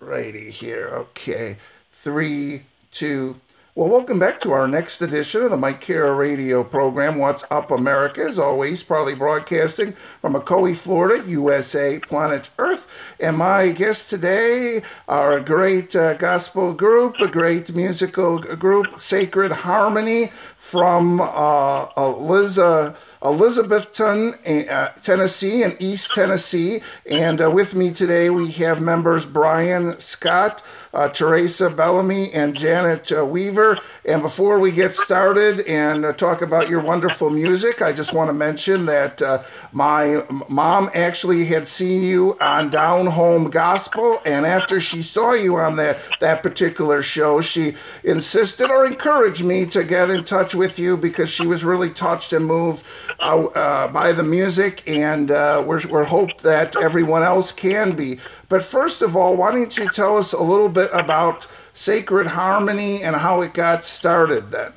righty here. Okay. Three, two. Well, welcome back to our next edition of the Mike Kara radio program, What's Up America, as always, proudly broadcasting from Ocoee, Florida, USA, planet Earth. And my guests today are a great uh, gospel group, a great musical group, Sacred Harmony from uh, Eliza. Elizabethton, uh, Tennessee, and East Tennessee. And uh, with me today, we have members Brian Scott, uh, Teresa Bellamy, and Janet uh, Weaver. And before we get started and uh, talk about your wonderful music, I just want to mention that uh, my mom actually had seen you on Down Home Gospel, and after she saw you on that that particular show, she insisted or encouraged me to get in touch with you because she was really touched and moved uh, uh, by the music, and uh, we're, we're hope that everyone else can be. But first of all, why don't you tell us a little bit about Sacred Harmony and how it got started then?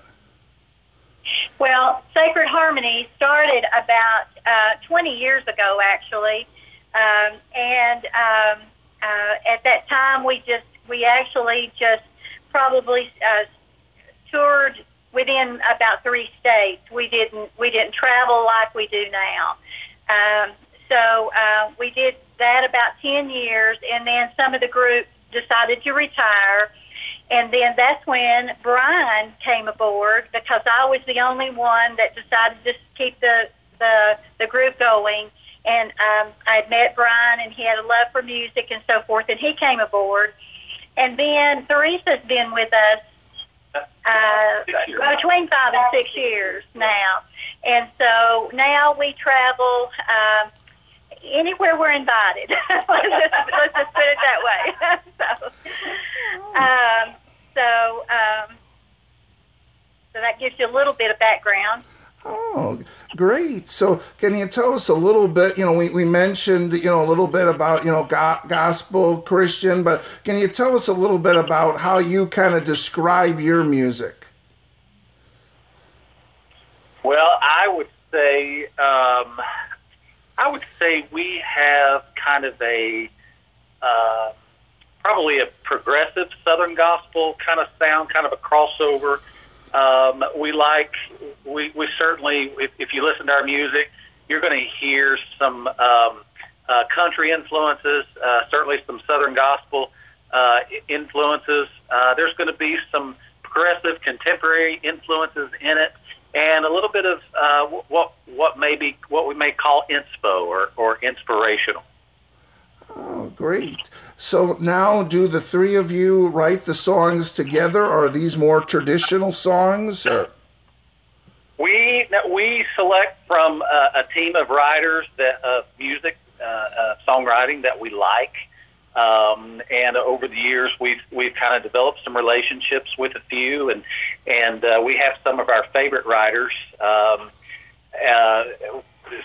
Well, Sacred Harmony started about uh, 20 years ago, actually, um, and um, uh, at that time we just we actually just probably uh, toured within about three states. We didn't we didn't travel like we do now. Um, so uh, we did that about ten years, and then some of the group decided to retire. And then that's when Brian came aboard because I was the only one that decided to keep the the, the group going. And um, I had met Brian, and he had a love for music and so forth, and he came aboard. And then Theresa's been with us uh, between five and six years now. And so now we travel um, anywhere we're invited. let's, just, let's just put it that way. so, um, so, um, so that gives you a little bit of background. Oh, great. So, can you tell us a little bit? You know, we, we mentioned, you know, a little bit about, you know, go- gospel Christian, but can you tell us a little bit about how you kind of describe your music? Well, I would say, um, I would say we have kind of a, uh, probably a progressive Southern gospel kind of sound, kind of a crossover um, we like, we, we certainly, if, if you listen to our music, you're going to hear some um, uh, country influences, uh, certainly some Southern gospel uh, influences. Uh, there's going to be some progressive contemporary influences in it, and a little bit of uh, what what may be what we may call inspo or, or inspirational. Oh, great. So now, do the three of you write the songs together? Are these more traditional songs? Or? We we select from a, a team of writers that of music uh, uh, songwriting that we like, um, and over the years we've we've kind of developed some relationships with a few, and and uh, we have some of our favorite writers. Um, uh,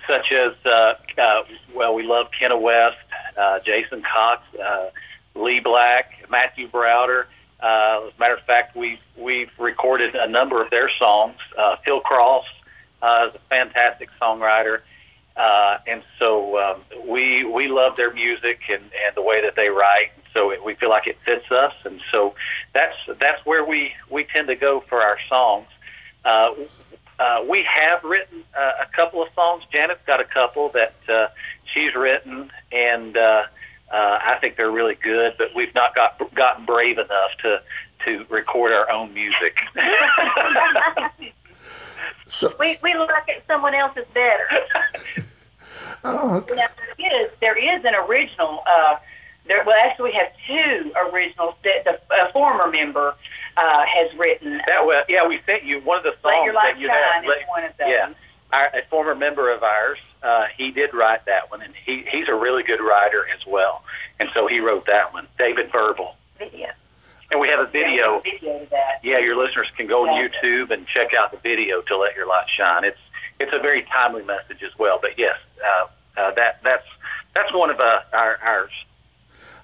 such as uh, uh, well, we love Kenna West, uh, Jason Cox, uh, Lee Black, Matthew Browder. Uh, as a matter of fact, we've we've recorded a number of their songs. Uh, Phil Cross uh, is a fantastic songwriter, uh, and so um, we we love their music and, and the way that they write. So it, we feel like it fits us, and so that's that's where we we tend to go for our songs. Uh, uh, we have written uh, a couple of songs. Janet's got a couple that uh, she's written, and uh, uh, I think they're really good. But we've not got gotten brave enough to to record our own music. so We we look at someone else's better. oh, okay. Now, there is there is an original. Uh, there well, actually, we have two originals that the uh, former member uh, has written. that well, yeah, we sent you one of the Let songs Your Light that you Shine have. is Let- one of them. yeah, our, a former member of ours, uh, he did write that one, and he he's a really good writer as well. And so he wrote that one, David Verbal. Video. And we have a video. Yeah, video that. Yeah, your listeners can go on Yeah. YouTube and check out the video to let your light shine. It's it's a very timely message as well. But yes, uh, uh, that that's that's one of uh, our ours.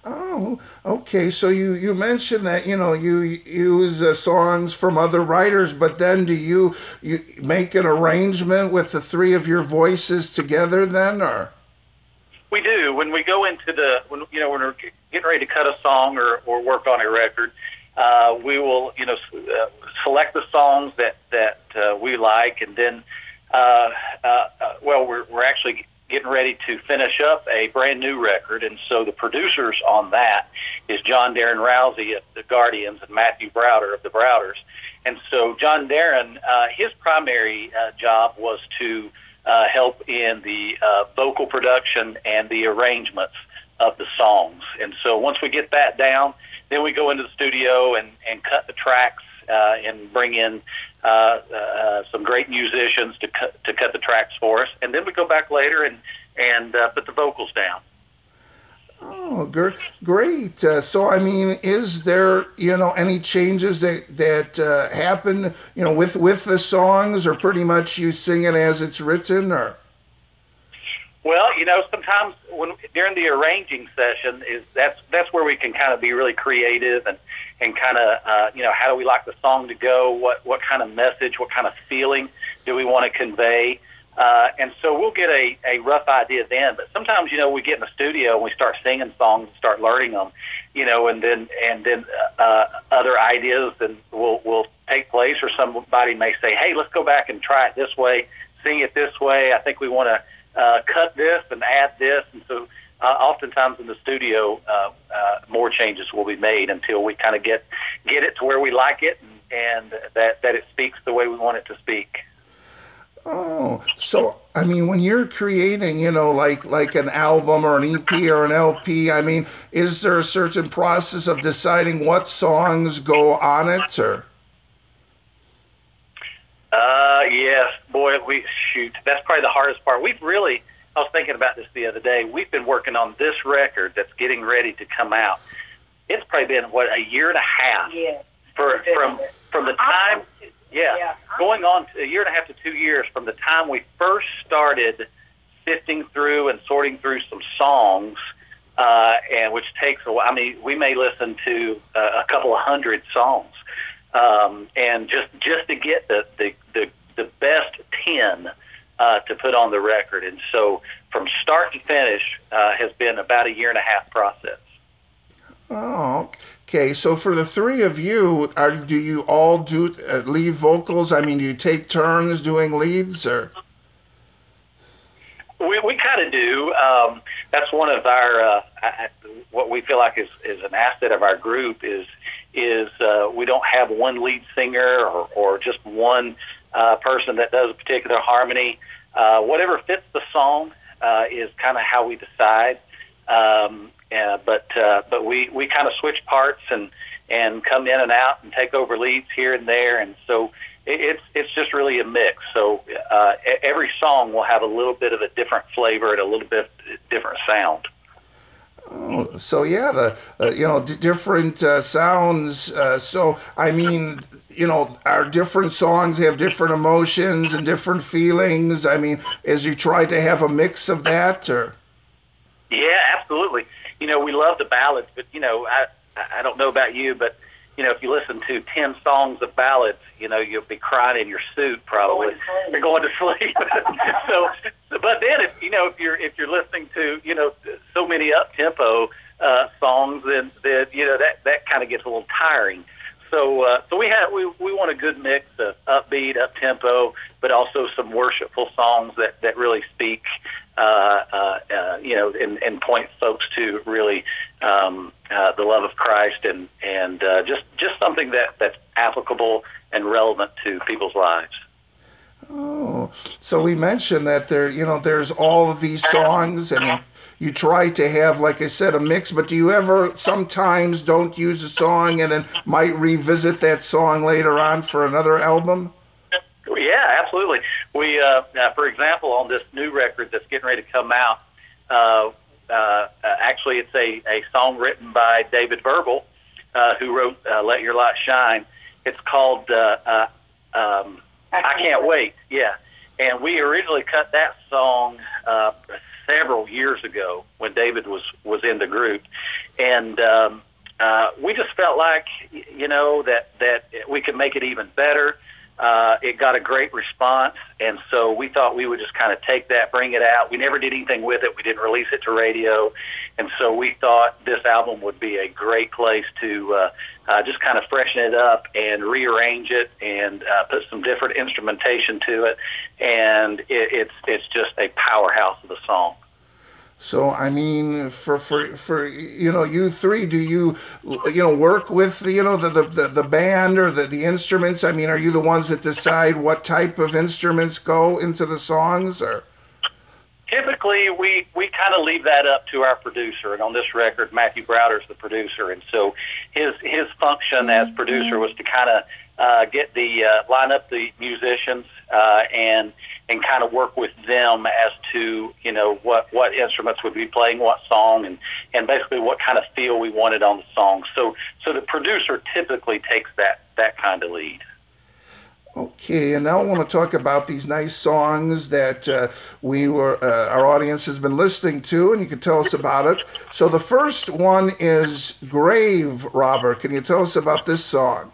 Oh, okay. So you you mentioned that you know you use uh, songs from other writers, but then do you you make an arrangement with the three of your voices together then, or? We do when we go into the when you know when we're getting ready to cut a song or, or work on a record, uh, we will, you know, uh, select the songs that that uh, we like, and then, uh, uh, uh, well, we're we're actually getting ready to finish up a brand new record, and so the producers on that is John Darren Rousey of the Guardians and Matthew Browder of the Browders, and so John Darren, uh, his primary uh, job was to uh, help in the uh, vocal production and the arrangements of the songs, and so once we get that down then we go into the studio and, and cut the tracks uh, and bring in some great musicians to cut, to cut the tracks for us. And then we go back later and, and uh, put the vocals down. Oh, gr- great! Uh, so, I mean, is there you know any changes that that uh, happen you know with with the songs, or pretty much you sing it as it's written, or? Well, you know, sometimes when during the arranging session is that's that's where we can kind of be really creative and and kind of uh, you know how do we like the song to go? What what kind of message? What kind of feeling do we want to convey? Uh, and so we'll get a, a rough idea then. But sometimes you know we get in the studio and we start singing songs and start learning them, you know, and then and then uh, other ideas and will will take place, or somebody may say, hey, let's go back and try it this way, sing it this way. I think we want to uh, cut this and add this, and so uh, oftentimes in the studio, uh, uh, more changes will be made until we kind of get get it to where we like it and, and that that it speaks the way we want it to speak. Oh, so I mean, when you're creating, you know, like like an album or an EP or an LP, I mean, is there a certain process of deciding what songs go on it, or? Uh, yes, boy, we shoot. That's probably the hardest part. We've really. I was thinking about this the other day. We've been working on this record that's getting ready to come out. It's probably been what a year and a half Yeah. for from from the time. Yeah, Yeah. going on to a year and a half to two years from the time we first started sifting through and sorting through some songs, uh, and which takes a while. I mean, we may listen to uh, a couple of hundred songs, um, and just just to get the the the, the best ten uh, to put on the record. And so, from start to finish, uh, has been about a year and a half process. Oh, okay. So for the three of you, are do you all do uh, lead vocals? I mean, do you take turns doing leads, or? We, we kind of do. Um, that's one of our uh, I, what we feel like is, is an asset of our group is is uh, we don't have one lead singer or, or just one uh, person that does a particular harmony. Uh, whatever fits the song uh, is kind of how we decide. Um, but uh, but we, we kind of switch parts and and come in and out and take over leads here and there, and so it, it's it's just really a mix. So uh, every song will have a little bit of a different flavor and a little bit different sound. Oh, so yeah, the uh, you know d- different uh, sounds. Uh, so I mean, you know, our different songs have different emotions and different feelings. I mean, as you try to have a mix of that, or Yeah, absolutely. You know, we love the ballads, but you know, I I don't know about you, but you know, if you listen to ten songs of ballads, you know, you'll be crying in your suit probably. Going. You're going to sleep. so, but then if you know if you're if you're listening to you know so many up tempo uh, songs, then then you know that that kind of gets a little tiring. So uh, so we have we we want a good mix of upbeat, up tempo, but also some worshipful songs that that really speak uh, uh, uh, you know, and, and point folks to really um, uh, the love of Christ and and uh, just just something that that's applicable and relevant to people's lives. oh, so we mentioned that there, you know, there's all of these songs, and you, try to have, like I said, a mix. But do you ever sometimes don't use a song and then might revisit that song later on for another album? Yeah, absolutely. We, uh, for example, on this new record that's getting ready to come out, uh, uh, uh, actually, it's a, a song written by David Verbal, uh, who wrote uh, "Let Your Light Shine." It's called um, "I Can't Wait." Yeah, and we originally cut that song several years ago when David was was in the group, and um, uh, we just felt like you know that that we could make it even better. Uh, it got a great response, and so we thought we would just kind of take that, bring it out. We never did anything with it. We didn't release it to radio, and so we thought this album would be a great place to uh, uh, just kind of freshen it up and rearrange it and uh, put some different instrumentation to it, and it, it's it's just a powerhouse of a song. So I mean, for for for you know, you three, do you you know work with the, you know the, the the band or the the instruments? I mean, are you the ones that decide what type of instruments go into the songs, or? Typically, we we kind of leave that up to our producer, and on this record, Matthew Browder's the producer, and so his his function as producer was to kind of uh, get the uh, line up the musicians uh, and and kind of work with them as to you know what what instruments would be playing what song and and basically what kind of feel we wanted on the song. So so the producer typically takes that that kind of lead. Okay, and now I want to talk about these nice songs that uh, we were uh, our audience has been listening to, and you can tell us about it. So the first one is "Grave Robber." Can you tell us about this song?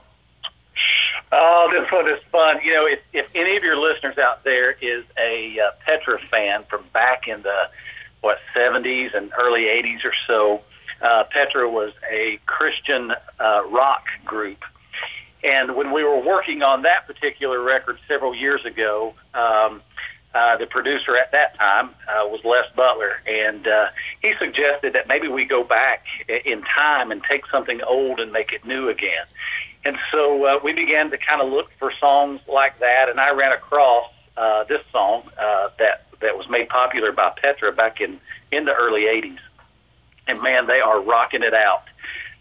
Oh, this one is fun. You know, if, if any of your listeners out there is a uh, Petra fan from back in the what 70s and early 80s or so, uh, Petra was a Christian uh, rock group. And when we were working on that particular record several years ago, um, uh, the producer at that time uh, was Les Butler, and uh, he suggested that maybe we go back in time and take something old and make it new again. And so uh, we began to kind of look for songs like that, and I ran across uh, this song uh, that that was made popular by Petra back in in the early '80s. And man, they are rocking it out.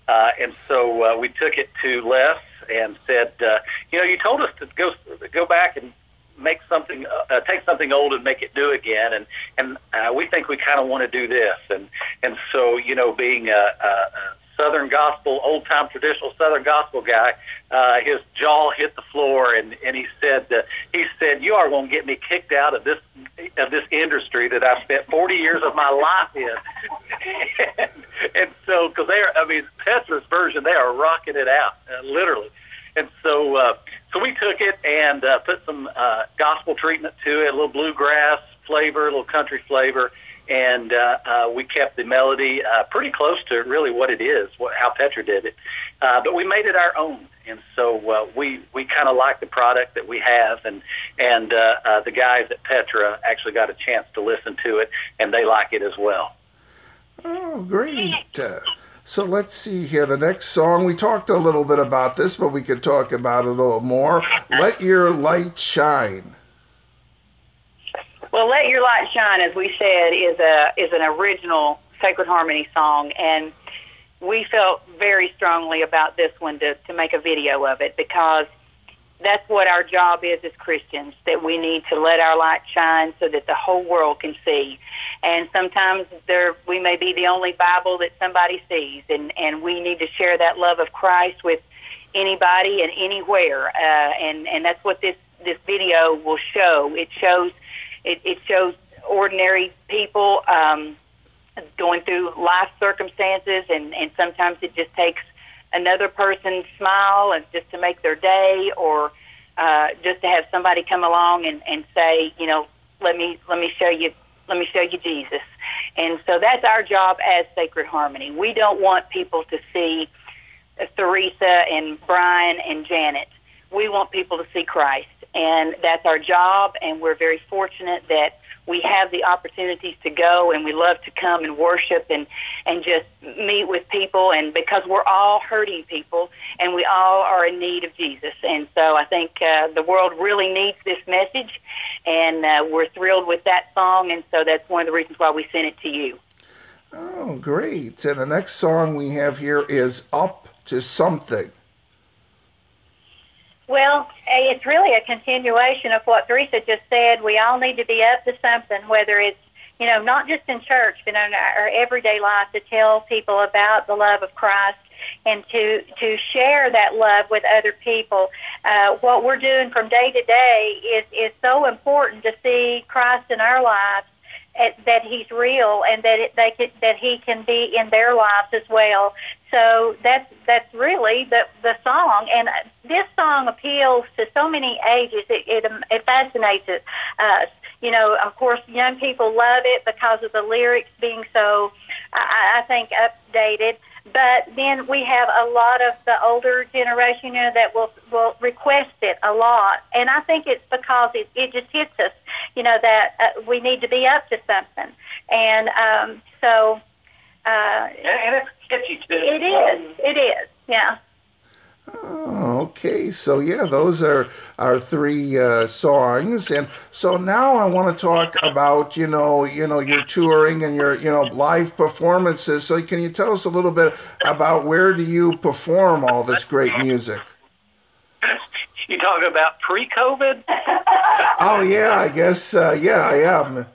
Uh, and so uh, we took it to Les and said, uh, you know, you told us to go go back and make something, uh, uh take something old and make it new again, and and uh, we think we kind of want to do this, and and so you know, being a, a, a Southern gospel, old time traditional Southern gospel guy, uh, his jaw hit the floor, and and he said, uh, he said, "You are going to get me kicked out of this of this industry that I've spent 40 years of my life in." and, and so, because they are, I mean, Petra's version, they are rocking it out, uh, literally. And so, uh, so we took it and uh, put some uh, gospel treatment to it, a little bluegrass flavor, a little country flavor and uh, uh, we kept the melody uh, pretty close to really what it is, what, how Petra did it. Uh, but we made it our own, and so uh, we we kind of like the product that we have, and and uh, uh, the guys at Petra actually got a chance to listen to it, and they like it as well. Oh, great! Uh, so let's see here. The next song we talked a little bit about this, but we could talk about it a little more. Let your light shine. Well, "Let Your Light Shine," as we said, is a is an original Sacred Harmony song, and we felt very strongly about this one to to make a video of it because that's what our job is as Christians. That we need to let our light shine so that the whole world can see. And sometimes there we may be the only Bible that somebody sees, and and we need to share that love of Christ with anybody and anywhere. Uh, and and that's what this this video will show. It shows it, it shows ordinary people um, going through life circumstances, and, and sometimes it just takes another person's smile and just to make their day, or uh, just to have somebody come along and, and say, you know, let me let me show you let me show you Jesus. And so that's our job as Sacred Harmony. We don't want people to see Theresa and Brian and Janet. We want people to see Christ and that's our job. And we're very fortunate that we have the opportunities to go, and we love to come and worship and and just meet with people. And because we're all hurting people, and we all are in need of Jesus, and so I think uh, the world really needs this message, and uh, we're thrilled with that song. And so that's one of the reasons why we sent it to you. Oh, great! And the next song we have here is "Up to Something." Well, it's really a continuation of what Theresa just said. We all need to be up to something, whether it's you know not just in church, but in our everyday life, to tell people about the love of Christ and to to share that love with other people. Uh, what we're doing from day to day is is so important to see Christ in our lives that he's real and that it, they could, that he can be in their lives as well. So that's that's really the the song, and this song appeals to so many ages. It it, it fascinates us. You know, of course, young people love it because of the lyrics being so, I, I think, updated. But then we have a lot of the older generation you know, that will will request it a lot, and I think it's because it it just hits us, you know, that uh, we need to be up to something, and um, so. Uh, and it's catchy too. It is. It is. Yeah. Oh, okay. So yeah, those are our three uh, songs, and so now I want to talk about you know you know your touring and your you know live performances. So can you tell us a little bit about where do you perform all this great music? You talking about pre-COVID? oh yeah, I guess uh, yeah, I am.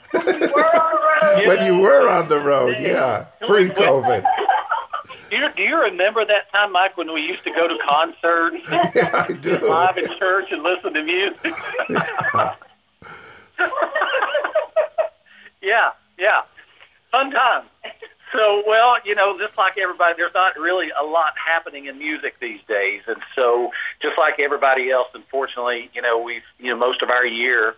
when you were on the road, yeah, pre-COVID. Do you, do you remember that time, Mike, when we used to go to concerts? yeah, I do. Live in church and listen to music. yeah, yeah. Fun time. So, well, you know, just like everybody, there's not really a lot happening in music these days, and so just like everybody else, unfortunately, you know, we've, you know, most of our year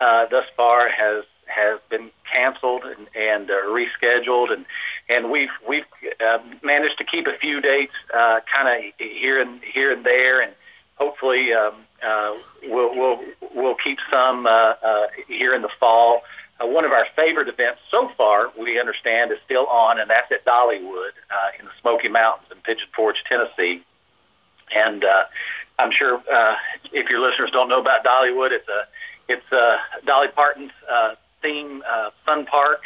uh, thus far has has been canceled and, and uh, rescheduled, and and we've we've uh, managed to keep a few dates uh, kind of here and here and there, and hopefully um, uh, we'll we'll we'll keep some uh, uh, here in the fall. Uh, one of our favorite events so far, we understand, is still on, and that's at Dollywood uh, in the Smoky Mountains in Pigeon Forge, Tennessee. And uh, I'm sure uh, if your listeners don't know about Dollywood, it's a it's uh, Dolly Parton's uh, theme uh, fun park,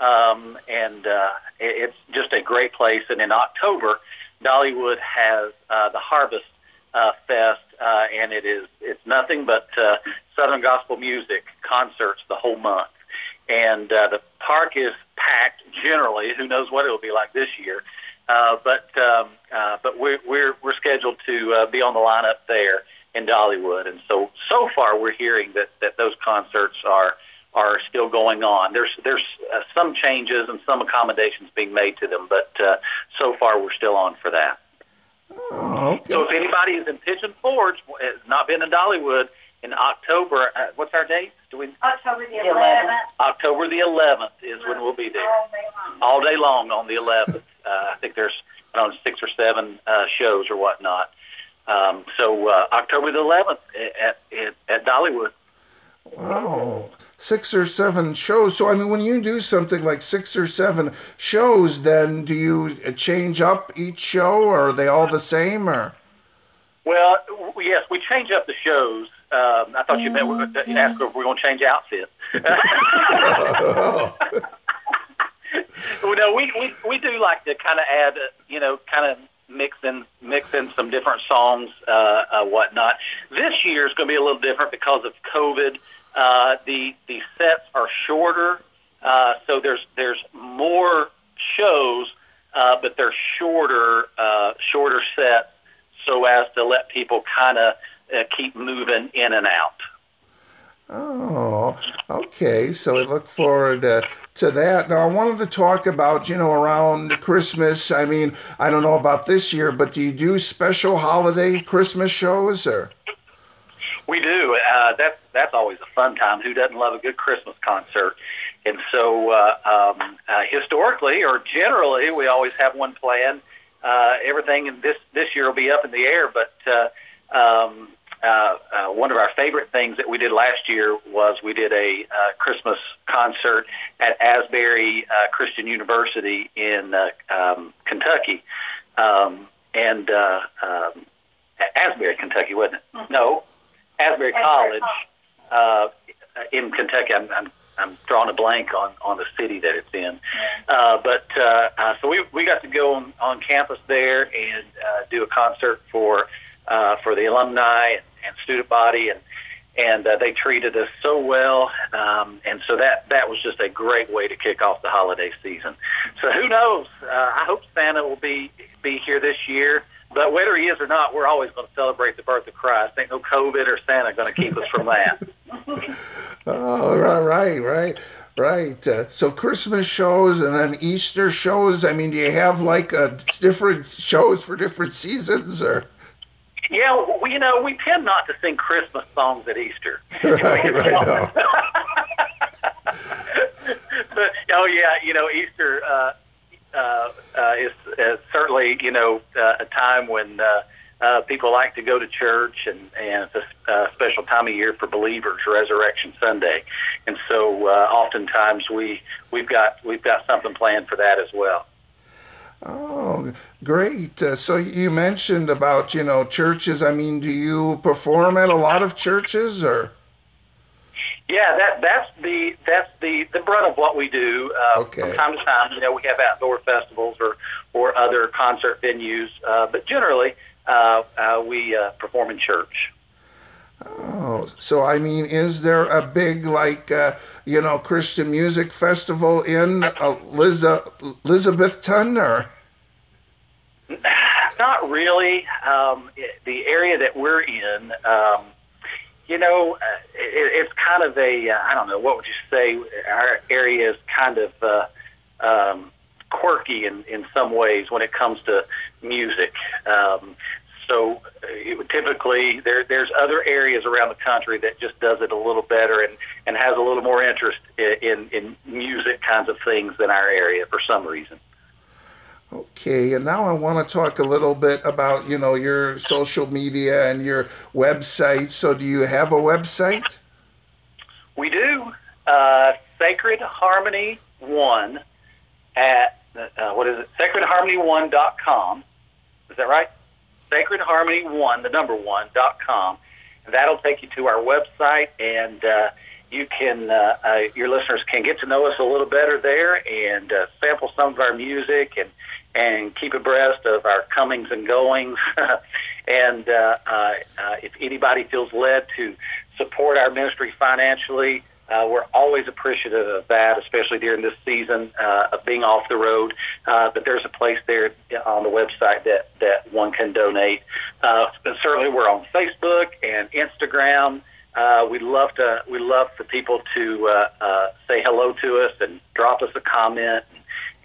um, and uh, it's just a great place. And in October, Dollywood has uh, the Harvest uh, Fest, uh, and it is it's nothing but uh, Southern gospel music concerts the whole month. And uh, the park is packed generally. Who knows what it will be like this year? Uh, but um, uh, but we're we're we're scheduled to uh, be on the lineup there in Dollywood, and so so far we're hearing that that those concerts are are still going on. There's there's uh, some changes and some accommodations being made to them, but uh, so far we're still on for that. Oh, okay. So if anybody is in Pigeon Forge, has not been in Dollywood in October, uh, what's our date? Do we? October the 11th. October the 11th is when we'll be there. All day long on the 11th. Uh, I think there's I don't know six or seven uh, shows or whatnot. Um, so uh, October the 11th at, at at Dollywood. Wow, six or seven shows. So I mean, when you do something like six or seven shows, then do you change up each show, or are they all the same, or? Well, w- yes, we change up the shows. Um, I thought you meant we would you ask if we're going to change outfits. well, no, we, we we do like to kind of add, you know, kind of mix in mix in some different songs, uh, uh, whatnot. This year is going to be a little different because of COVID. Uh, the the sets are shorter, uh, so there's there's more shows, uh, but they're shorter uh, shorter sets, so as to let people kind of uh, keep moving in and out. Oh, okay. So I look forward uh, to that. Now, I wanted to talk about, you know, around Christmas. I mean, I don't know about this year, but do you do special holiday Christmas shows or? We do. Uh, that's that's always a fun time. Who doesn't love a good Christmas concert? And so, uh, um, uh, historically or generally, we always have one planned. Uh, everything in this this year will be up in the air, but uh, um, uh, uh, one of our favorite things that we did last year was we did a uh, Christmas concert at Asbury uh, Christian University in uh, um, Kentucky, um, and uh, um, Asbury, Kentucky, wasn't it? No, Asbury College uh, in Kentucky. I'm, I'm I'm drawing a blank on on the city that it's in, uh, but uh, uh, so we we got to go on, on campus there and uh, do a concert for uh, for the alumni and, and student body and and uh, they treated us so well um, and so that that was just a great way to kick off the holiday season. So who knows? Uh, I hope Santa will be be here this year. But whether he is or not, we're always going to celebrate the birth of Christ. Ain't no COVID or Santa going to keep us from that. Oh, right, right, right. Right. Uh, so Christmas shows and then Easter shows. I mean, do you have like uh, different shows for different seasons or? Yeah, we, you know, we tend not to sing Christmas songs at Easter. Right, right. But, oh yeah, you know, Easter uh, uh, uh, is, is certainly you know uh, a time when uh, uh, people like to go to church, and and it's a uh, special time of year for believers, Resurrection Sunday, and so uh, oftentimes we we've got we've got something planned for that as well. Oh, great. Uh, so you mentioned about, you know, churches. I mean, do you perform at a lot of churches or? Yeah, that that's the that's the the brunt of what we do. Uh, Okay. From time to time, you know, we have outdoor festivals or or other concert venues, uh, but generally, uh, uh, we uh, perform in church. Oh, so I mean, is there a big, like, uh, you know, Christian music festival in Eliza- Elizabethton or? Not really. Um, the area that we're in, um, you know, uh, it, it's kind of a, uh, I don't know, what would you say? Our area is kind of uh, um, quirky in, in some ways when it comes to music. Um, so uh, it typically, there, there's other areas around the country that just does it a little better and, and has a little more interest in, in, in music kinds of things than our area for some reason. Okay, and now I want to talk a little bit about, you know, your social media and your website. So do you have a website? We do. Uh, Sacred Harmony One at uh, what is it? SacredHarmony1.com. Is that right? Sacred Harmony One, the number one dot com. And that'll take you to our website, and uh, you can uh, uh, your listeners can get to know us a little better there, and uh, sample some of our music, and and keep abreast of our comings and goings. and uh, uh, uh, if anybody feels led to support our ministry financially, uh, we're always appreciative of that, especially during this season uh, of being off the road. Uh, but there's a place there on the website that, that one can donate. Uh, but certainly, we're on Facebook and Instagram. Uh, we love to we love for people to uh, uh, say hello to us and drop us a comment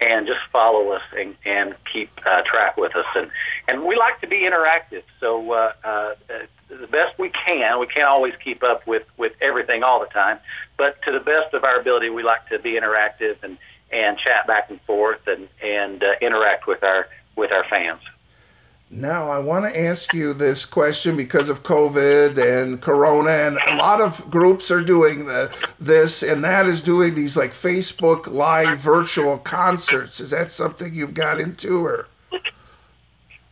and just follow us and, and keep uh, track with us. And, and we like to be interactive. So uh, uh, the best we can, we can't always keep up with, with everything all the time, but to the best of our ability, we like to be interactive and, and chat back and forth and, and uh, interact with our, with our fans. Now, I want to ask you this question because of COVID and Corona, and a lot of groups are doing the, this, and that is doing these like Facebook Live virtual concerts. Is that something you've got into, or?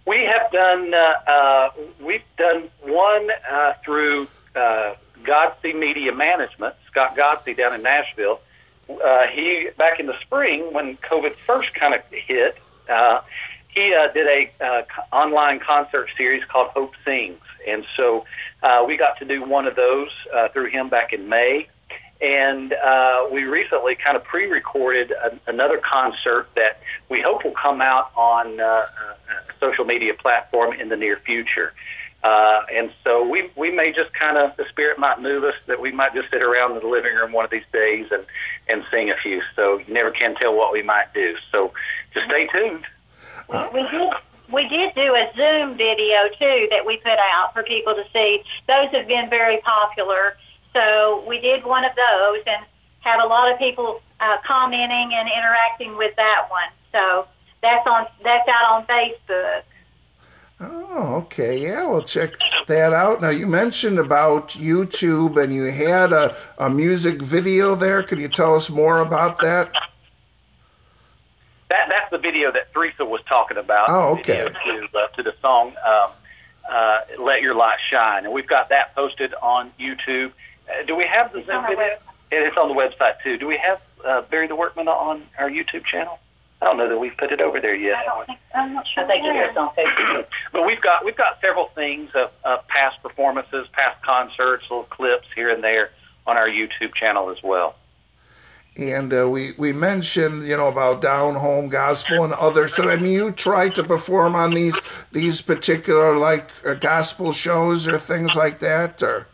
We have done. Uh, uh, we've done one uh, through uh, Godsey Media Management. Scott Godsey down in Nashville. Uh, he back in the spring when COVID first kind of hit. Uh, he uh, did a uh, online concert series called Hope Sings, and so uh, we got to do one of those uh, through him back in May. And uh, we recently kind of pre-recorded a, another concert that we hope will come out on uh, a social media platform in the near future. Uh, and so we we may just kind of the spirit might move us that we might just sit around in the living room one of these days and and sing a few. So you never can tell what we might do. So just stay tuned. We did. We did do a Zoom video too that we put out for people to see. Those have been very popular. So we did one of those and had a lot of people uh, commenting and interacting with that one. So that's on. That's out on Facebook. Oh, okay. Yeah, we'll check that out. Now, you mentioned about YouTube and you had a, a music video there. Could you tell us more about that? That that's the video that Teresa was talking about. Oh, okay. To uh, to the song um, uh, "Let Your Light Shine," and we've got that posted on YouTube. Uh, do we have the It's Zoom video? website. And it's on the website too. Do we have uh, Barry the Workman on our YouTube channel? I don't know that we've put it over there yet. I don't think. I'm not sure. I think it where. is on Facebook. But we've got we've got several things of, of past performances, past concerts, little clips here and there on our YouTube channel as well. And uh, we, we mentioned, you know, about down home gospel and others. So, I mean, you try to perform on these these particular like uh, gospel shows or things like that, or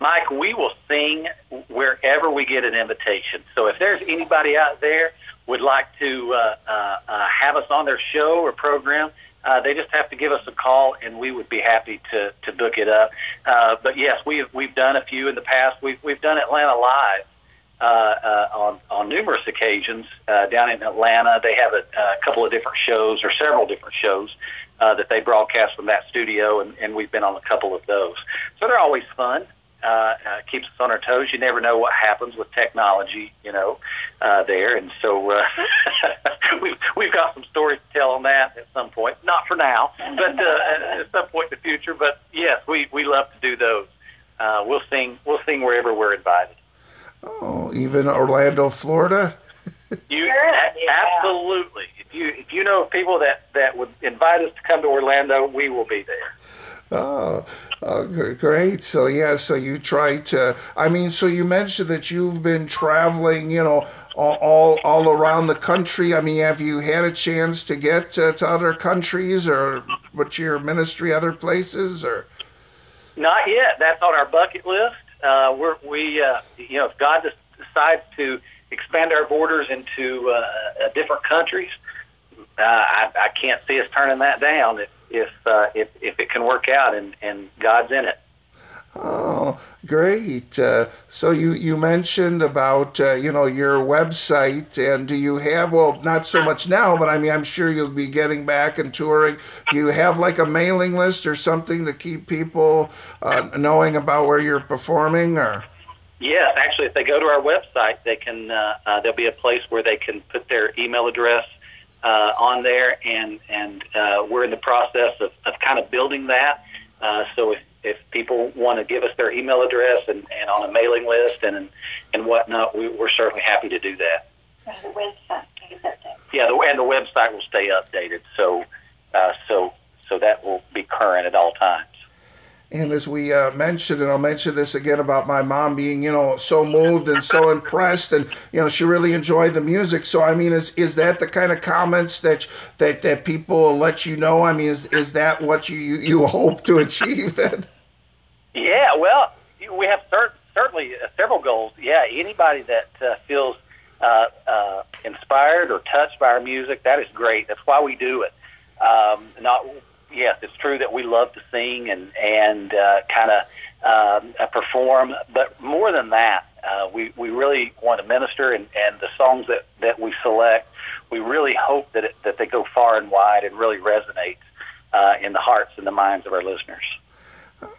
Mike, we will sing wherever we get an invitation. So if there's anybody out there would like to uh, uh, uh, have us on their show or program, uh, they just have to give us a call, and we would be happy to, to book it up. Uh, but yes, we've we've done a few in the past. We've we've done Atlanta live uh, uh, on on numerous occasions uh, down in Atlanta. They have a, a couple of different shows or several different shows uh, that they broadcast from that studio, and, and we've been on a couple of those. So they're always fun uh, uh, keeps us on our toes. You never know what happens with technology, you know, uh, there. And so uh, we've we've got some stories to tell on that at some point. Not for now, but uh, at some point in the future. But yes, we we love to do those. Uh, we'll sing we'll sing wherever we're invited. Oh, even Orlando, Florida. You a- absolutely. If you if you know people that that would invite us to come to Orlando, we will be there. Oh, oh, great. So, yeah, so you try to, I mean, so you mentioned that you've been traveling, you know, all, all, all around the country. I mean, have you had a chance to get to, to other countries or what's your ministry, other places or? Not yet. That's on our bucket list. Uh, we're, we, uh, you know, if God decides to expand our borders into uh, uh, different countries, uh, I, I can't see us turning that down if if uh, if, if it can work out and, and God's in it. Oh, great. Uh, so you, you mentioned about, uh, you know, your website and do you have, well, not so much now, but I mean, I'm sure you'll be getting back and touring. Do you have like a mailing list or something to keep people uh, knowing about where you're performing or? Yes, actually, if they go to our website, they can. Uh, uh, there'll be a place where they can put their email address uh, on there, and and we're in the process of, of kind of building that. Uh, so if, if people want to give us their email address and, and on a mailing list and and, and whatnot, we, we're certainly happy to do that. The website. Yeah, the, and the website will stay updated, so uh, so so that will be current at all times. And as we uh, mentioned, and I'll mention this again about my mom being, you know, so moved and so impressed, and you know, she really enjoyed the music. So, I mean, is is that the kind of comments that that that people let you know? I mean, is is that what you you hope to achieve? Then, Yeah, well, we have cert- certainly uh, several goals. Yeah, anybody that uh, feels uh, uh, inspired or touched by our music, that is great. That's why we do it. Um, not yes, it's true that we love to sing and and uh, kind of um, uh, perform, but more than that, uh, we we really want to minister, and, and the songs that that we select, we really hope that it, that they go far and wide and really resonate uh, in the hearts and the minds of our listeners.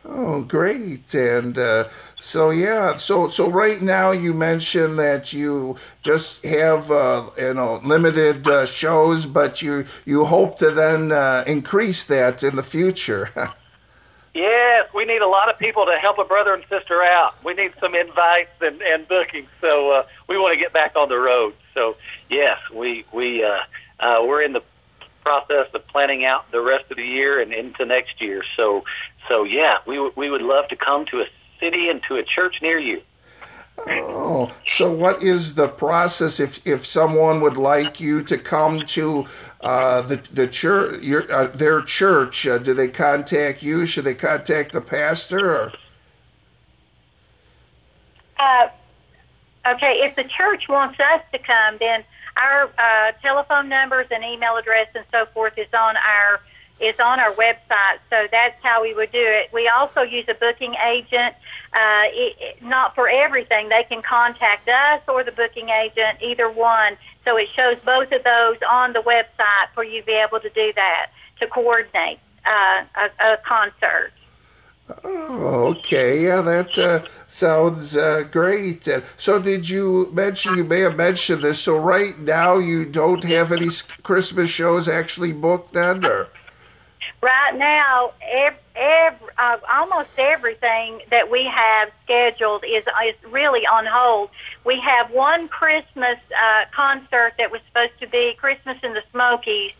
Oh, great! And uh, so, yeah, so so right now you mentioned that you just have uh, you know limited uh, shows, but you you hope to then uh, increase that in the future. Yes, we need a lot of people to help a brother and sister out. We need some invites and, and bookings, so uh, we want to get back on the road. So yes, we we uh, we're in the process of planning out the rest of the year and into next year. So so yeah, we would we would love to come to a city and to a church near you. Oh, so what is the process if if someone would like you to come to uh, the the church your uh, their church? Uh, do they contact you? Should they contact the pastor? Or? Uh, okay, if the church wants us to come, then our uh, telephone numbers and email address and so forth is on our is on our website. So that's how we would do it. We also use a booking agent. Uh, it, it- not for everything, they can contact us or the booking agent, either one. So it shows both of those on the website for you to be able to do that to coordinate uh, a, a concert. Oh, okay. Yeah, that uh, sounds uh, great. Uh, so, did you mention? You may have mentioned this. So, right now, you don't have any Christmas shows actually booked, then, or? Right now, ev ev uh, almost everything that we have scheduled is is really on hold. We have one Christmas uh, concert that was supposed to be Christmas in the Smokies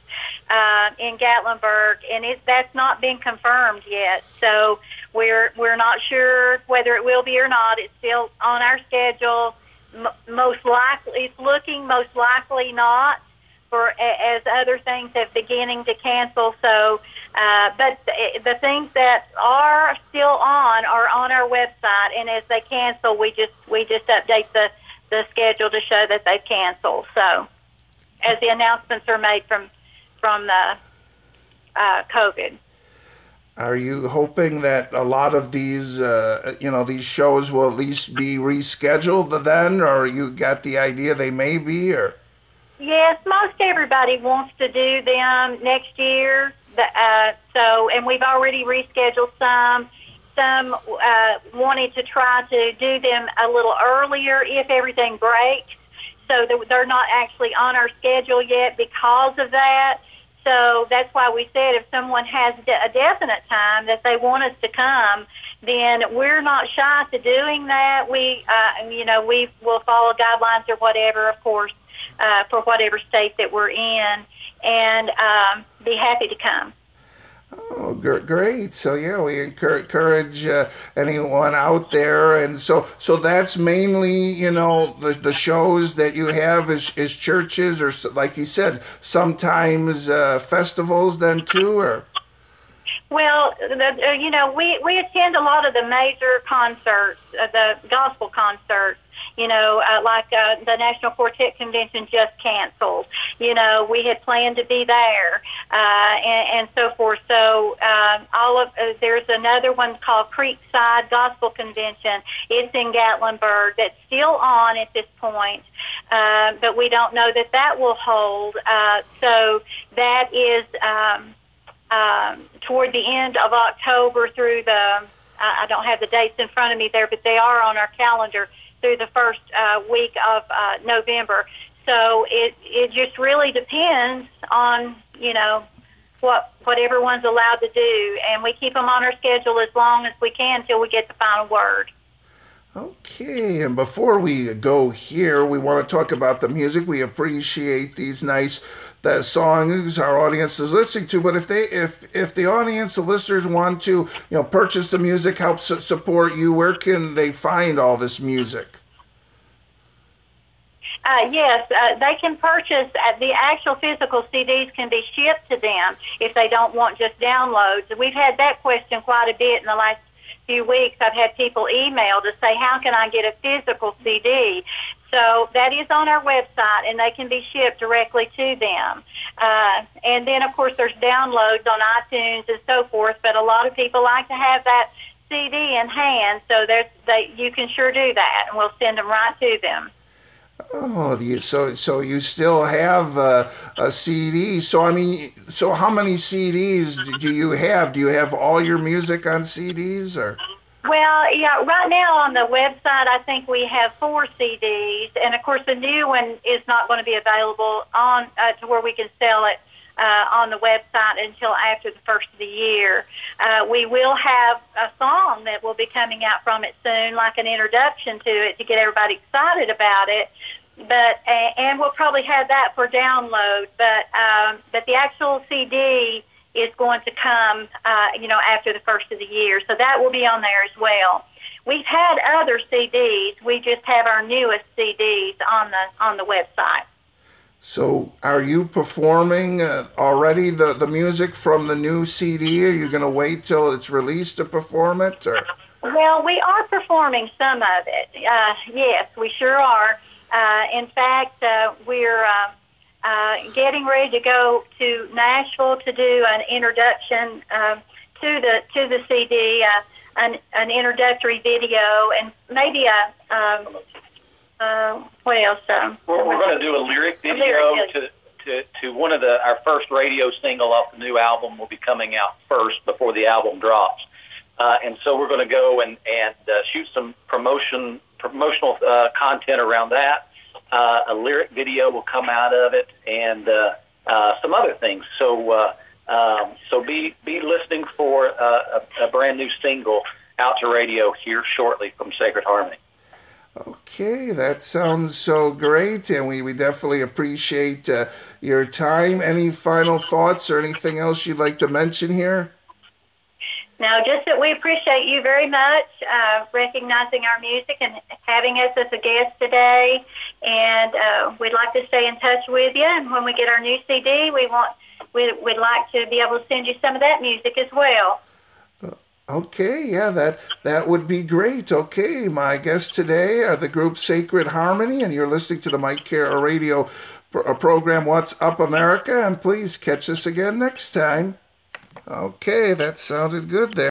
uh, in Gatlinburg, and it, that's not been confirmed yet. So we're we're not sure whether it will be or not. It's still on our schedule. M- most likely, it's looking most likely not. For as other things have beginning to cancel. So, uh, but the, the things that are still on are on our website, and as they cancel, we just we just update the the schedule to show that they've canceled. So, as the announcements are made from from the uh, COVID. Are you hoping that a lot of these, uh, you know, these shows will at least be rescheduled then, or you got the idea they may be, or? Yes, most everybody wants to do them next year. Uh, so, and we've already rescheduled some. Some uh, wanted to try to do them a little earlier if everything breaks. So they're not actually on our schedule yet because of that. So that's why we said if someone has a definite time that they want us to come, then we're not shy to doing that. We, uh, you know, we will follow guidelines or whatever, of course, uh, for whatever state that we're in, and um, be happy to come. Oh, great! So yeah, we encourage uh, anyone out there, and so so that's mainly you know the, the shows that you have is, is churches or like you said, sometimes uh, festivals then too, or. Well, the, uh, you know, we we attend a lot of the major concerts, uh, the gospel concerts you know, uh, like uh, the National Quartet Convention just canceled. You know, we had planned to be there uh, and, and so forth. So um, all of uh, there's another one called Creekside Gospel Convention. It's in Gatlinburg. That's still on at this point, uh, but we don't know that that will hold. Uh, so that is. Um, um, toward the end of October through the I don't have the dates in front of me there, but they are on our calendar through the first uh, week of uh, November. So it it just really depends on you know what what everyone's allowed to do, and we keep them on our schedule as long as we can until we get the final word. Okay, and before we go here, we want to talk about the music. We appreciate these nice the songs our audience is listening to. But if they if if the audience, the listeners want to you know purchase the music, help support you, where can they find all this music? Uh, yes, uh, they can purchase uh, the actual physical CDs can be shipped to them if they don't want just downloads. We've had that question quite a bit in the last few weeks. I've had people email to say, "How can I get a physical CD?" So that is on our website, and they can be shipped directly to them. Uh, and then, of course, there's downloads on iTunes and so forth. But a lot of people like to have that CD in hand, so they you can sure do that, and we'll send them right to them. Oh, you, so so you still have a, a CD. So I mean, so how many CDs do you have? Do you have all your music on CDs or? Well, yeah, right now on the website, I think we have four CDs, and of course, the new one is not going to be available on uh, to where we can sell it uh, on the website until after the first of the year. Uh, we will have a song that will be coming out from it soon, like an introduction to it to get everybody excited about it. But and we'll probably have that for download. But um, but the actual CD is going to come, uh, you know, after the first of the year. So that will be on there as well. We've had other CDs. We just have our newest CDs on the on the website. So, are you performing uh, already the, the music from the new CD? Are you going to wait till it's released to perform it? Or? Well, we are performing some of it. Uh, yes, we sure are. Uh, in fact, uh, we're uh, getting ready to go to Nashville to do an introduction um, to the to the CD, uh, an an introductory video, and maybe a um, uh, what else? Um, we're, we're going to do a lyric video, a lyric to, to to one of the our first radio single off the new album will be coming out first before the album drops, uh, and so we're going to go and and uh, shoot some promotion promotional uh, content around that uh, a lyric video will come out of it, and uh, uh, some other things. So, uh, um, so be be listening for uh, a, a brand new single out to radio here shortly from Sacred Harmony. Okay, that sounds so great, and we, we definitely appreciate uh, your time. Any final thoughts or anything else you'd like to mention here? No, just that we appreciate you very much, uh, recognizing our music and having us as a guest today. And uh, we'd like to stay in touch with you. And when we get our new CD, we want we, we'd like to be able to send you some of that music as well. Okay, yeah, that that would be great. Okay, my guests today are the group Sacred Harmony, and you're listening to the Mike Kara Radio uh, program What's Up America. And please catch us again next time. Okay, that sounded good there.